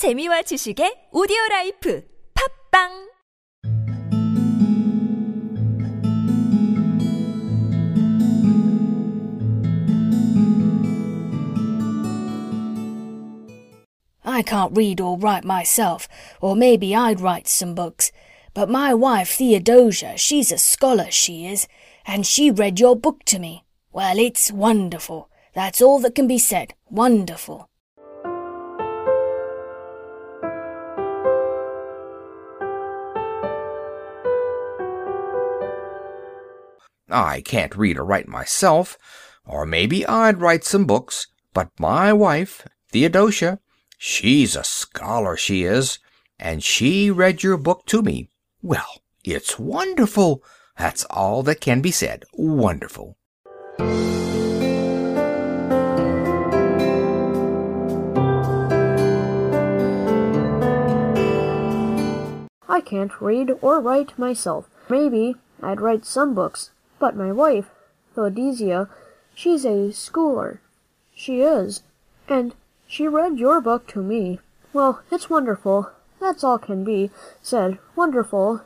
재미와 지식의 오디오 라이프 팝빵 I can't read or write myself, or maybe I'd write some books. But my wife Theodosia, she's a scholar, she is, and she read your book to me. Well, it's wonderful. That's all that can be said. Wonderful. I can't read or write myself, or maybe I'd write some books, but my wife, Theodosia, she's a scholar, she is, and she read your book to me. Well, it's wonderful. That's all that can be said. Wonderful. I can't read or write myself. Maybe I'd write some books, but my wife, Theodosia, she's a scholar. She is, and she read your book to me. Well, it's wonderful. That's all can be said. Wonderful.